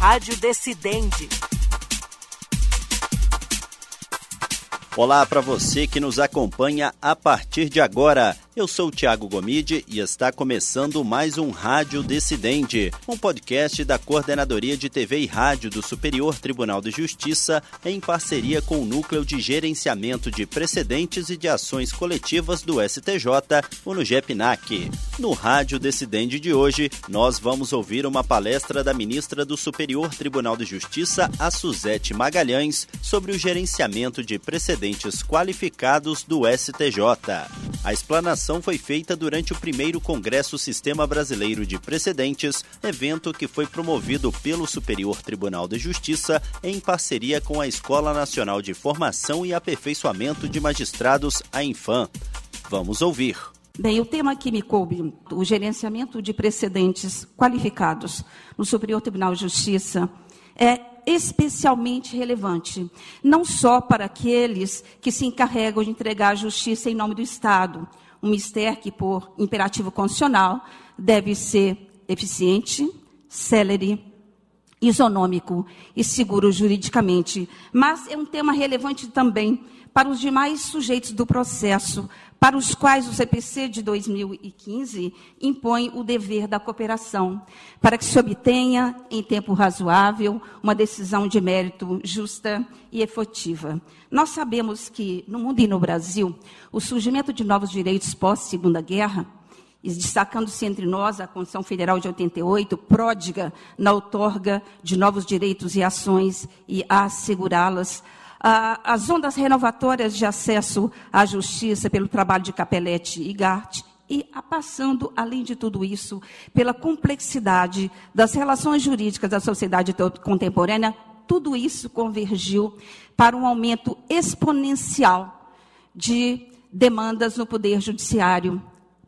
Rádio Decidente. Olá para você que nos acompanha a partir de agora. Eu sou o Tiago Gomide e está começando mais um Rádio Decidente, um podcast da Coordenadoria de TV e Rádio do Superior Tribunal de Justiça, em parceria com o Núcleo de Gerenciamento de Precedentes e de Ações Coletivas do STJ, o NUGEPNAC. No Rádio Decidente de hoje, nós vamos ouvir uma palestra da ministra do Superior Tribunal de Justiça, a Suzete Magalhães, sobre o gerenciamento de precedentes qualificados do STJ. A explanação foi feita durante o primeiro Congresso Sistema Brasileiro de Precedentes, evento que foi promovido pelo Superior Tribunal de Justiça em parceria com a Escola Nacional de Formação e Aperfeiçoamento de Magistrados, a Infam. Vamos ouvir. Bem, o tema que me coube, o gerenciamento de precedentes qualificados no Superior Tribunal de Justiça, é especialmente relevante, não só para aqueles que se encarregam de entregar a justiça em nome do Estado, um mistério que, por imperativo constitucional, deve ser eficiente, célere, isonômico e seguro juridicamente. Mas é um tema relevante também para os demais sujeitos do processo, para os quais o CPC de 2015 impõe o dever da cooperação, para que se obtenha, em tempo razoável, uma decisão de mérito justa e efetiva. Nós sabemos que, no mundo e no Brasil, o surgimento de novos direitos pós-Segunda Guerra, destacando-se entre nós a Constituição Federal de 88, pródiga na outorga de novos direitos e ações e a assegurá-las, as ondas renovatórias de acesso à justiça pelo trabalho de Capelletti e Gart, e passando, além de tudo isso, pela complexidade das relações jurídicas da sociedade contemporânea, tudo isso convergiu para um aumento exponencial de demandas no Poder Judiciário,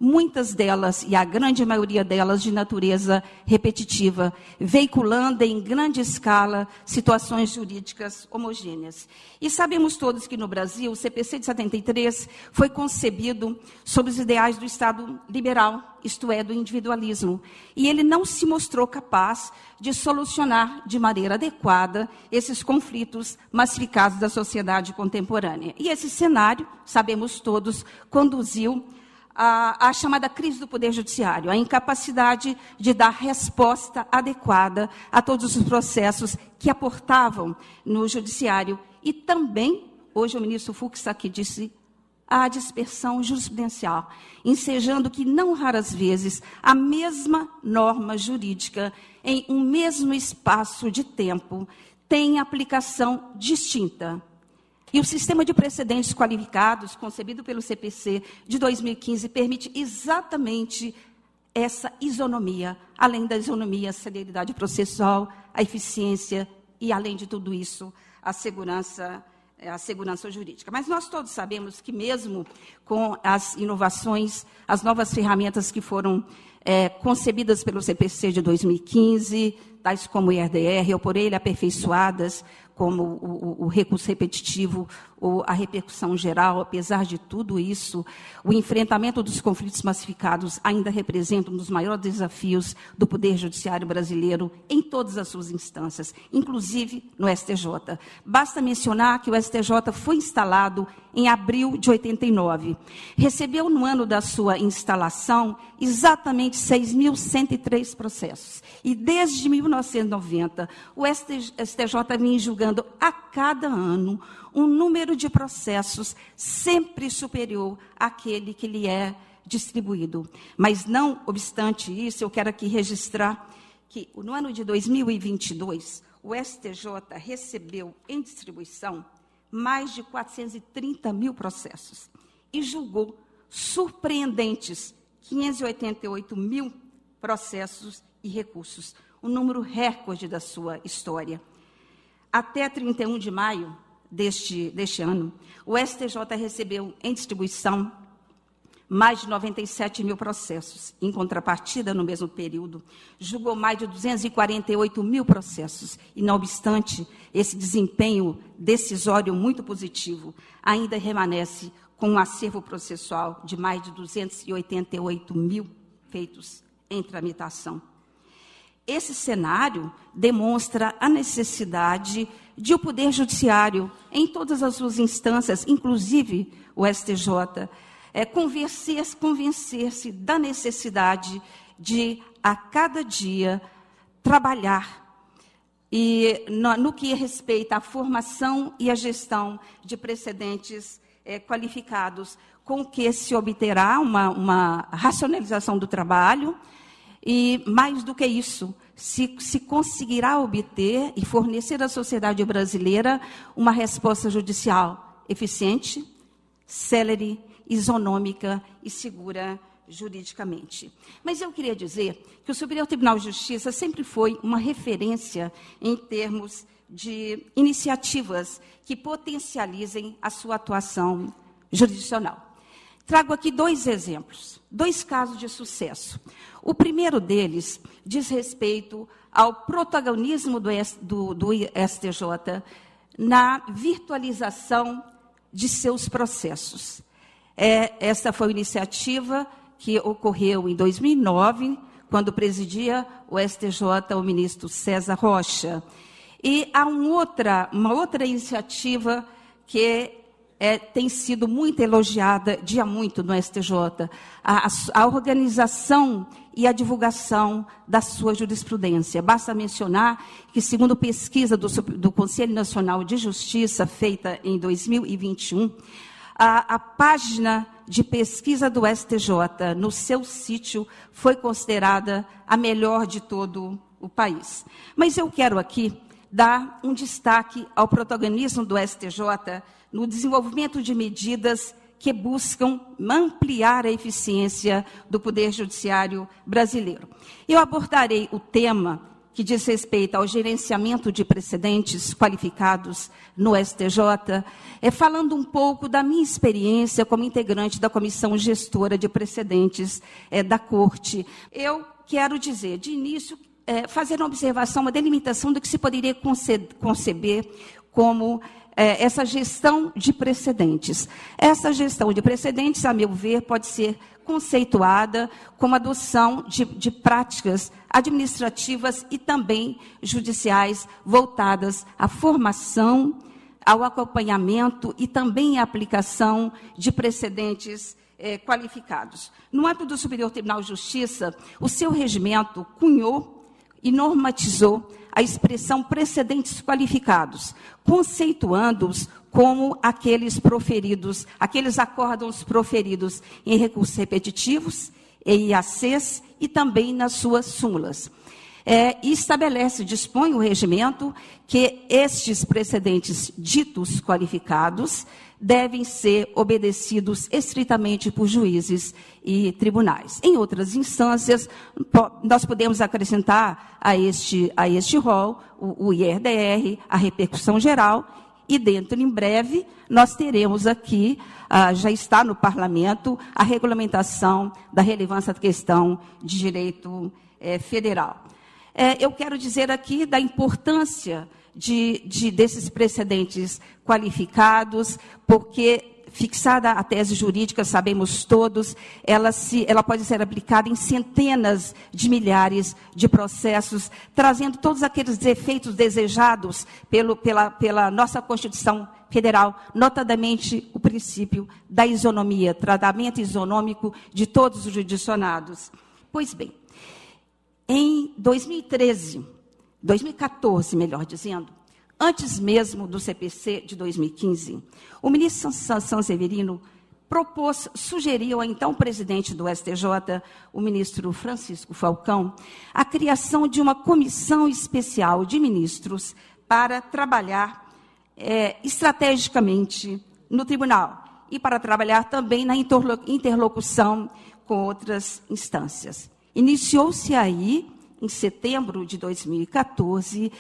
muitas delas, e a grande maioria delas, de natureza repetitiva, veiculando em grande escala situações jurídicas homogêneas. E sabemos todos que no Brasil, o CPC de 73 foi concebido sob os ideais do Estado liberal, isto é, do individualismo. E ele não se mostrou capaz de solucionar de maneira adequada esses conflitos massificados da sociedade contemporânea. E esse cenário, sabemos todos, conduziu a, a, chamada crise do Poder Judiciário, a incapacidade de dar resposta adequada a todos os processos que aportavam no Judiciário. E também, hoje o ministro Fux aqui disse, a dispersão jurisprudencial, ensejando que, não raras vezes, a mesma norma jurídica, em um mesmo espaço de tempo, tem aplicação distinta e o sistema de precedentes qualificados, concebido pelo CPC de 2015, permite exatamente essa isonomia, além da isonomia, a celeridade processual, a eficiência e, além de tudo isso, a segurança, a segurança jurídica. Mas nós todos sabemos que, mesmo com as inovações, as novas ferramentas que foram é, concebidas pelo CPC de 2015, tais como o IRDR, ou por ele aperfeiçoadas, como o, o, o, recurso repetitivo ou a repercussão geral, apesar de tudo isso, o enfrentamento dos conflitos massificados ainda representa um dos maiores desafios do Poder Judiciário brasileiro em todas as suas instâncias, inclusive no STJ. Basta mencionar que o STJ foi instalado em abril de 89. Recebeu no ano da sua instalação exatamente 6.103 processos. E desde 1990, o STJ vem julgando a cada ano um número de processos sempre superior àquele que lhe é distribuído. Mas, não obstante isso, eu quero aqui registrar que no ano de 2022, o STJ recebeu em distribuição mais de 430 mil processos e julgou surpreendentes 588 mil processos e recursos, um número recorde da sua história. Até 31 de maio deste, deste ano, o STJ recebeu em distribuição mais de 97 mil processos. Em contrapartida, no mesmo período, julgou mais de 248 mil processos. E, não obstante esse desempenho decisório muito positivo, ainda permanece com um acervo processual de mais de 288 mil feitos em tramitação. Esse cenário demonstra a necessidade de o Poder Judiciário, em todas as suas instâncias, inclusive o STJ, é, convencer-se convencer da necessidade de, a cada dia, trabalhar. E no, no, que respeita à formação e à gestão de precedentes é, qualificados, com que se obterá uma, uma, racionalização do trabalho e, mais do que isso, se, se conseguirá obter e fornecer à sociedade brasileira uma resposta judicial eficiente, célere, isonômica e segura juridicamente. Mas eu queria dizer que o Superior Tribunal de Justiça sempre foi uma referência em termos de iniciativas que potencializem a sua atuação jurisdicional. Trago aqui dois exemplos, dois casos de sucesso. O primeiro deles diz respeito ao protagonismo do, do, do STJ na virtualização de seus processos. É, essa foi uma iniciativa que ocorreu em 2009, quando presidia o STJ o ministro César Rocha. E há um outra, uma outra iniciativa que é, tem sido muito elogiada dia muito no STJ, a, a, organização e a divulgação da sua jurisprudência. Basta mencionar que, segundo pesquisa do, do Conselho Nacional de Justiça, feita em 2021, a, a página de pesquisa do STJ no seu sítio foi considerada a melhor de todo o país. Mas eu quero aqui dar um destaque ao protagonismo do STJ no desenvolvimento de medidas que buscam ampliar a eficiência do Poder Judiciário brasileiro. Eu abordarei o tema que diz respeito ao gerenciamento de precedentes qualificados no STJ, é falando um pouco da minha experiência como integrante da comissão gestora de precedentes é, da Corte. Eu quero dizer, de início, é, fazer uma observação, uma delimitação do que se poderia conceber como é, essa gestão de precedentes. Essa gestão de precedentes, a meu ver, pode ser conceituada como adoção de, de práticas administrativas e também judiciais voltadas à formação, ao acompanhamento e também à aplicação de precedentes eh, qualificados. No âmbito do Superior Tribunal de Justiça, o seu regimento cunhou e normatizou a expressão precedentes qualificados, conceituando-os como aqueles proferidos, aqueles acórdãos proferidos em recursos repetitivos, em IACs e também nas suas súmulas. É, estabelece, dispõe o regimento que estes precedentes ditos qualificados devem ser obedecidos estritamente por juízes e tribunais. Em outras instâncias, nós podemos acrescentar a este, a este rol o, o IRDR, a repercussão geral, e dentro, em breve, nós teremos aqui, ah, já está no parlamento, a regulamentação da relevância da questão de direito eh, federal. É, eu quero dizer aqui da importância de, de, desses precedentes qualificados, porque fixada a tese jurídica, sabemos todos, ela, se, ela pode ser aplicada em centenas de milhares de processos, trazendo todos aqueles efeitos desejados pelo, pela, pela nossa Constituição Federal, notadamente o princípio da isonomia, tratamento isonômico de todos os judicionados. Pois bem, em 2013, 2014, melhor dizendo, antes mesmo do CPC de 2015, o ministro Sanseverino propôs, sugeriu ao então presidente do STJ, o ministro Francisco Falcão, a criação de uma comissão especial de ministros para trabalhar é, estrategicamente no tribunal e para trabalhar também na interlocução com outras instâncias. Iniciou-se aí, em setembro de 2014,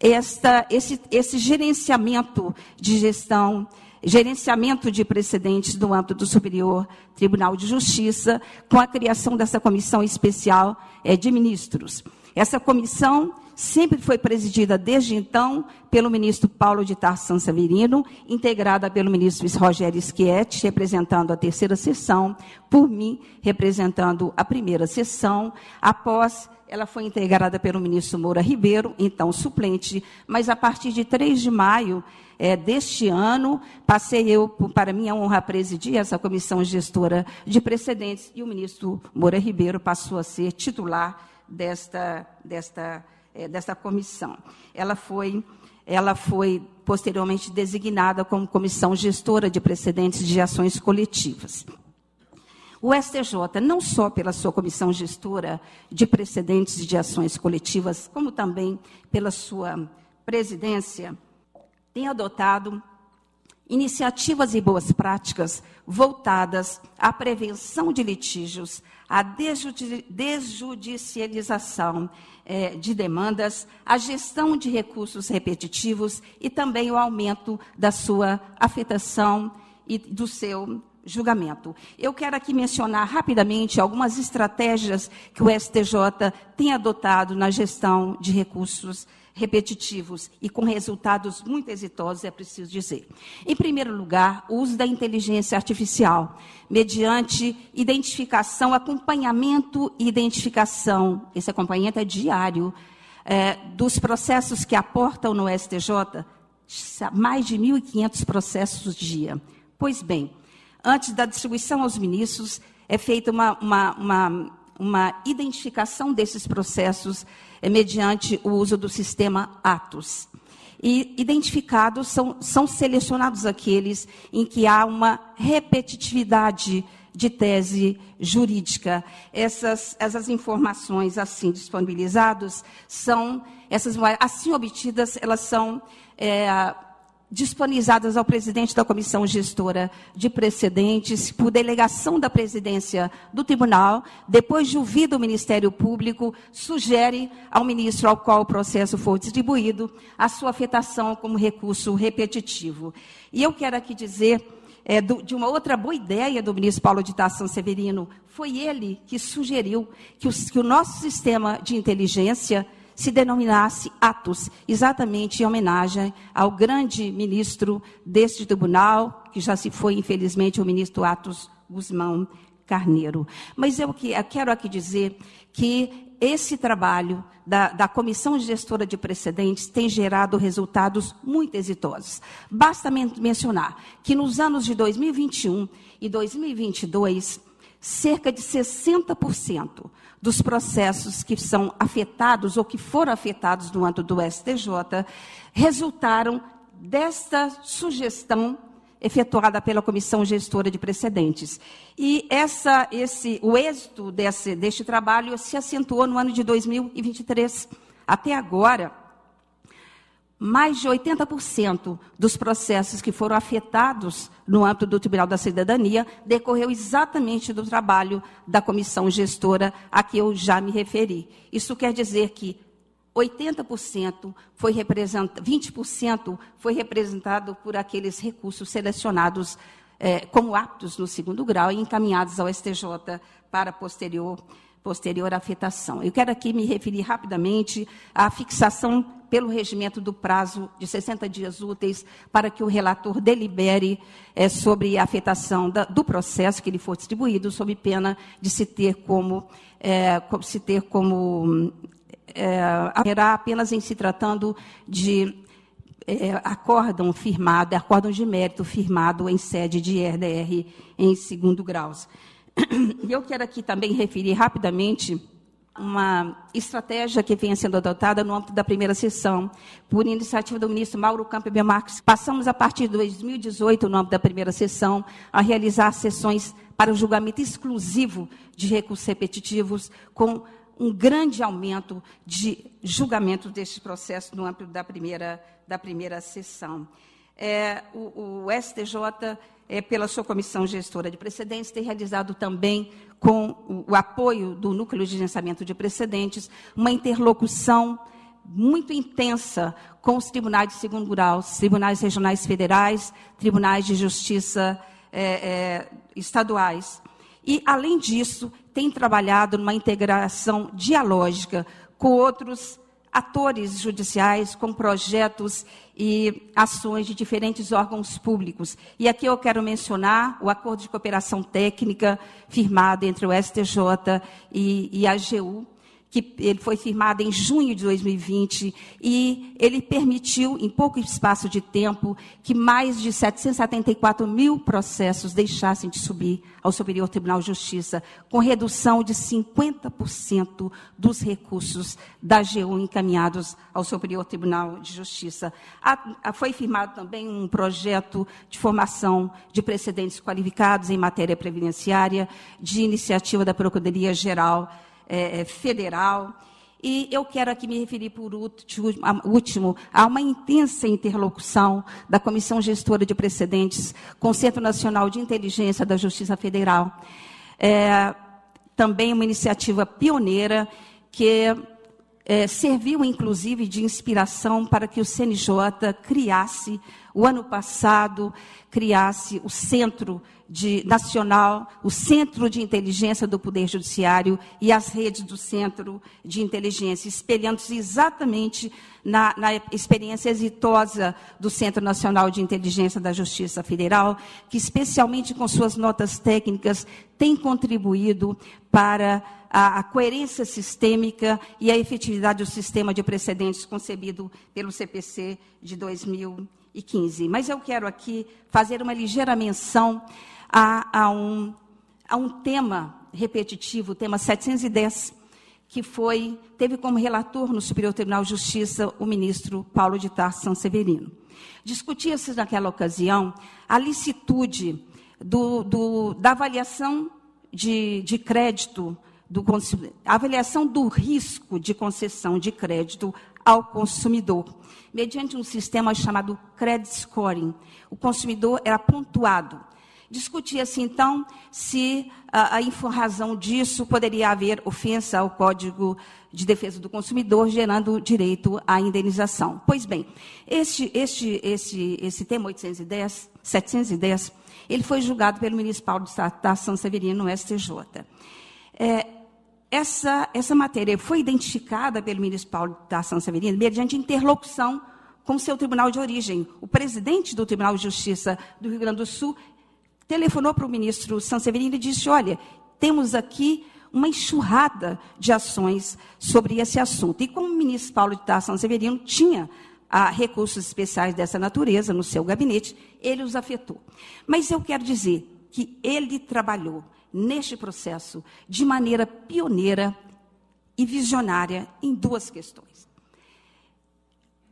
esta, esse, esse gerenciamento de gestão, gerenciamento de precedentes no âmbito do Superior Tribunal de Justiça, com a criação dessa comissão especial é, de ministros. Essa comissão sempre foi presidida desde então pelo ministro Paulo de Tarsan Severino, integrada pelo ministro Rogério Schietti, representando a terceira sessão, por mim, representando a primeira sessão. Após ela foi integrada pelo ministro Moura Ribeiro, então suplente, mas a partir de 3 de maio é, deste ano, passei eu, para minha honra, a presidir essa comissão gestora de precedentes e o ministro Moura Ribeiro passou a ser titular desta, desta, é, desta comissão. Ela foi, ela foi posteriormente designada como comissão gestora de precedentes de ações coletivas. O STJ, não só pela sua comissão gestora de precedentes de ações coletivas, como também pela sua presidência, tem adotado iniciativas e boas práticas voltadas à prevenção de litígios, à desjudicialização é, de demandas, à gestão de recursos repetitivos e também o aumento da sua afetação e do seu julgamento. Eu quero aqui mencionar rapidamente algumas estratégias que o STJ tem adotado na gestão de recursos repetitivos e com resultados muito exitosos, é preciso dizer. Em primeiro lugar, o uso da inteligência artificial, mediante identificação, acompanhamento e identificação, esse acompanhamento é diário, é, dos processos que aportam no STJ, mais de 1.500 processos dia. Pois bem, antes da distribuição aos ministros, é feita uma, uma, uma, uma identificação desses processos mediante o uso do sistema Atos. E identificados são, são selecionados aqueles em que há uma repetitividade de tese jurídica. Essas, essas informações assim disponibilizadas são, essas assim obtidas, elas são é, disponibilizadas ao presidente da comissão gestora de precedentes, por delegação da presidência do tribunal, depois de ouvido o Ministério Público, sugere ao ministro ao qual o processo for distribuído a sua afetação como recurso repetitivo. E eu quero aqui dizer é, do, de uma outra boa ideia do ministro Paulo de Tação Severino. Foi ele que sugeriu que, os, que o nosso sistema de inteligência se denominasse Atos, exatamente em homenagem ao grande ministro deste tribunal, que já se foi, infelizmente, o ministro Atos Guzmão Carneiro. Mas eu, eu quero aqui dizer que esse trabalho da, da, Comissão Gestora de Precedentes tem gerado resultados muito exitosos. Basta men mencionar que nos anos de 2021 e 2022, cerca de 60% dos processos que são afetados ou que foram afetados no âmbito do STJ resultaram desta sugestão efetuada pela comissão gestora de precedentes. E essa, esse, o êxito desse, deste trabalho se acentuou no ano de 2023. Até agora, mais de 80% dos processos que foram afetados no âmbito do Tribunal da Cidadania decorreu exatamente do trabalho da comissão gestora a que eu já me referi. Isso quer dizer que 80% foi representado, 20% foi representado por aqueles recursos selecionados eh, como aptos no segundo grau e encaminhados ao STJ para posterior posterior afetação. Eu quero aqui me referir rapidamente à fixação pelo regimento do prazo de 60 dias úteis para que o relator delibere é, sobre a afetação da, do processo que lhe for distribuído, sob pena de se ter como, é, se ter como é, apenas em se tratando de é, acórdão firmado, acórdão de mérito firmado em sede de RDR em segundo grau. E eu quero aqui também referir rapidamente uma estratégia que vem sendo adotada no âmbito da primeira sessão, por iniciativa do ministro Mauro Campbell Marques. Passamos, a partir de 2018, no âmbito da primeira sessão, a realizar sessões para o julgamento exclusivo de recursos repetitivos, com um grande aumento de julgamento destes processos no âmbito da primeira, da primeira sessão. É, o, o STJ é, pela sua comissão gestora de precedentes, tem realizado também, com o, apoio do Núcleo de Gerenciamento de Precedentes, uma interlocução muito intensa com os tribunais de segundo grau, tribunais regionais federais, tribunais de justiça é, é, estaduais. E, além disso, tem trabalhado numa integração dialógica com outros atores judiciais com projetos e ações de diferentes órgãos públicos. E aqui eu quero mencionar o acordo de cooperação técnica firmado entre o STJ e, e a AGU, que ele foi firmado em junho de 2020 e ele permitiu, em pouco espaço de tempo, que mais de 774 mil processos deixassem de subir ao Superior Tribunal de Justiça, com redução de 50% dos recursos da AGU encaminhados ao Superior Tribunal de Justiça. foi firmado também um projeto de formação de precedentes qualificados em matéria previdenciária, de iniciativa da Procuradoria-Geral é, é, federal. E eu quero aqui me referir, por último, a uma intensa interlocução da Comissão Gestora de Precedentes com o Centro Nacional de Inteligência da Justiça Federal. É, também uma iniciativa pioneira que é, serviu, inclusive, de inspiração para que o CNJ criasse, o ano passado, criasse o Centro de, Nacional, o Centro de Inteligência do Poder Judiciário e as redes do Centro de Inteligência, espelhando-se exatamente na, na experiência exitosa do Centro Nacional de Inteligência da Justiça Federal, que, especialmente com suas notas técnicas, tem contribuído para a, a, coerência sistêmica e a efetividade do sistema de precedentes concebido pelo CPC de 2015. Mas eu quero aqui fazer uma ligeira menção a, a, um, a um tema repetitivo, o tema 710, que foi, teve como relator no Superior Tribunal de Justiça o ministro Paulo de Tarso Sanseverino. Discutia-se naquela ocasião a licitude do, do, da avaliação de, de crédito do, avaliação do risco de concessão de crédito ao consumidor, mediante um sistema chamado credit scoring. O consumidor era pontuado. Discutia-se então se, a, em razão disso, poderia haver ofensa ao Código de Defesa do Consumidor, gerando direito à indenização. Pois bem, este, este, este, esse tema 810, 710, ele foi julgado pelo ministro Paulo da São Severino no STJ. É, essa, essa matéria foi identificada pelo ministro Paulo da Ação Severino mediante interlocução com seu tribunal de origem. O presidente do Tribunal de Justiça do Rio Grande do Sul telefonou para o ministro Sanseverino e disse: Olha, temos aqui uma enxurrada de ações sobre esse assunto. E como o ministro Paulo de Tarso Severino tinha ah, recursos especiais dessa natureza no seu gabinete, ele os afetou. Mas eu quero dizer que ele trabalhou neste processo de maneira pioneira e visionária em duas questões.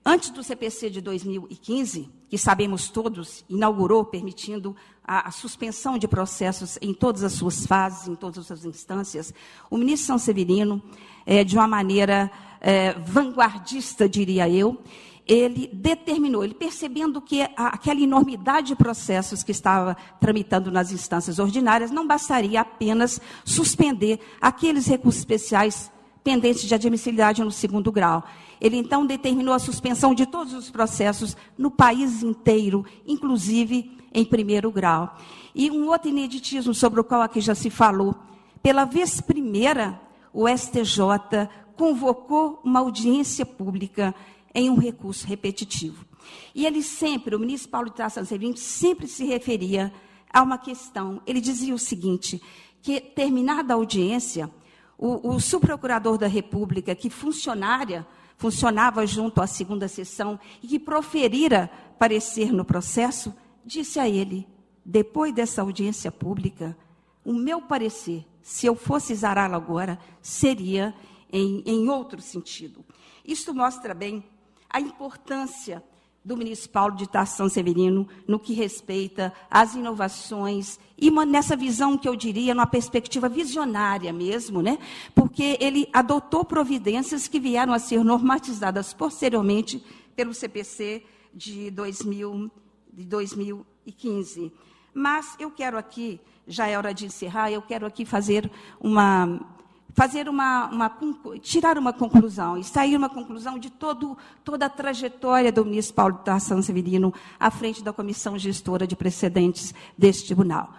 Antes do CPC de 2015, que sabemos todos, inaugurou permitindo a, a, suspensão de processos em todas as suas fases, em todas as suas instâncias, o ministro São Severino, é, de uma maneira é, vanguardista, diria eu, ele determinou, ele percebendo que aquela enormidade de processos que estava tramitando nas instâncias ordinárias, não bastaria apenas suspender aqueles recursos especiais pendentes de admissibilidade no segundo grau. Ele então determinou a suspensão de todos os processos no país inteiro, inclusive em primeiro grau. E um outro ineditismo sobre o qual aqui já se falou. Pela vez primeira, o STJ convocou uma audiência pública em um recurso repetitivo. E ele sempre, o ministro Paulo de Tarso Severino, sempre se referia a uma questão. Ele dizia o seguinte, que terminada a audiência, o, o subprocurador da República, que funcionária, funcionava junto à segunda sessão e que proferira parecer no processo, disse a ele, depois dessa audiência pública, o meu parecer, se eu fosse zará-lo agora, seria em, em outro sentido. Isto mostra bem a importância do ministro Paulo de Tarso Severino no que respeita às inovações e uma, nessa visão que eu diria, numa perspectiva visionária mesmo, né? porque ele adotou providências que vieram a ser normatizadas posteriormente pelo CPC de, 2000, de 2015. Mas eu quero aqui, já é hora de encerrar, eu quero aqui fazer uma fazer uma, uma, tirar uma conclusão, e sair uma conclusão de todo, toda a trajetória do ministro Paulo Tarsan Severino à frente da comissão gestora de precedentes deste tribunal.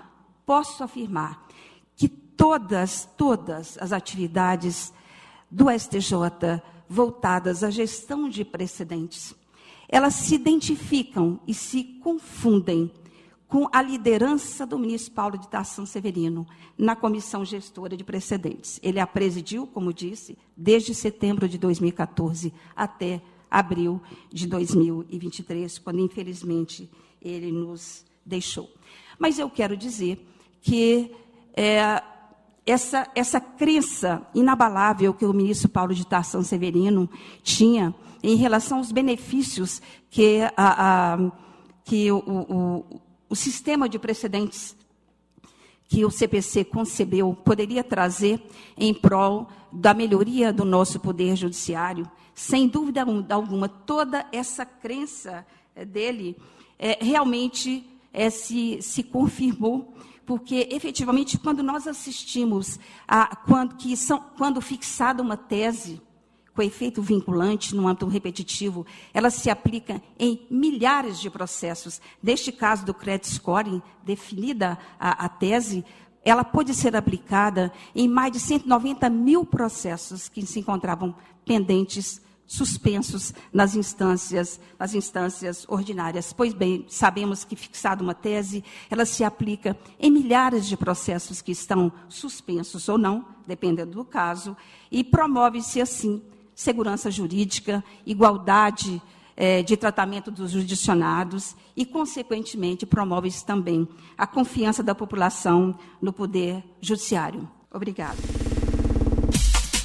Posso afirmar que todas, todas as atividades do STJ voltadas à gestão de precedentes, elas se identificam e se confundem com a liderança do ministro Paulo de Tarsan Severino na comissão gestora de precedentes. Ele a presidiu, como disse, desde setembro de 2014 até abril de 2023, quando infelizmente ele nos deixou. Mas eu quero dizer que é, essa, essa crença inabalável que o ministro Paulo de Tarsan Severino tinha em relação aos benefícios que, a, a, que o, o, o sistema de precedentes que o CPC concebeu poderia trazer em prol da melhoria do nosso poder judiciário, sem dúvida alguma, toda essa crença eh, dele é, realmente é, se, se confirmou, porque efetivamente quando nós assistimos a quando, que são, quando fixada uma tese com efeito vinculante no âmbito repetitivo, ela se aplica em milhares de processos. Neste caso do credit scoring, definida a, a tese, ela pode ser aplicada em mais de 190 mil processos que se encontravam pendentes, suspensos nas instâncias, nas instâncias ordinárias. Pois bem, sabemos que fixada uma tese, ela se aplica em milhares de processos que estão suspensos ou não, dependendo do caso, e promove-se assim segurança jurídica, igualdade é, de tratamento dos judicionados e, consequentemente, promove-se também a confiança da população no poder judiciário. Obrigada.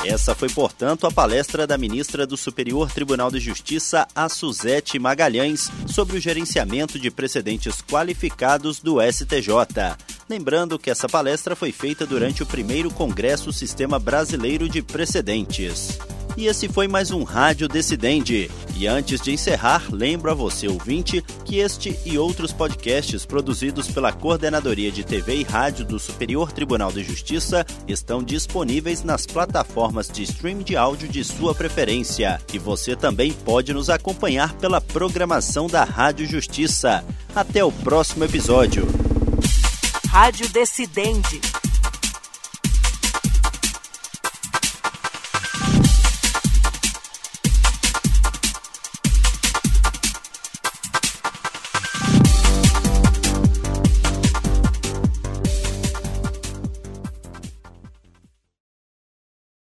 Essa foi, portanto, a palestra da ministra do Superior Tribunal de Justiça, a Suzete Magalhães, sobre o gerenciamento de precedentes qualificados do STJ. Lembrando que essa palestra foi feita durante o primeiro Congresso Sistema Brasileiro de Precedentes. E esse foi mais um Rádio Decidente. E antes de encerrar, lembro a você, ouvinte, que este e outros podcasts produzidos pela Coordenadoria de TV e Rádio do Superior Tribunal de Justiça estão disponíveis nas plataformas de streaming de áudio de sua preferência. E você também pode nos acompanhar pela programação da Rádio Justiça. Até o próximo episódio. Rádio Decidente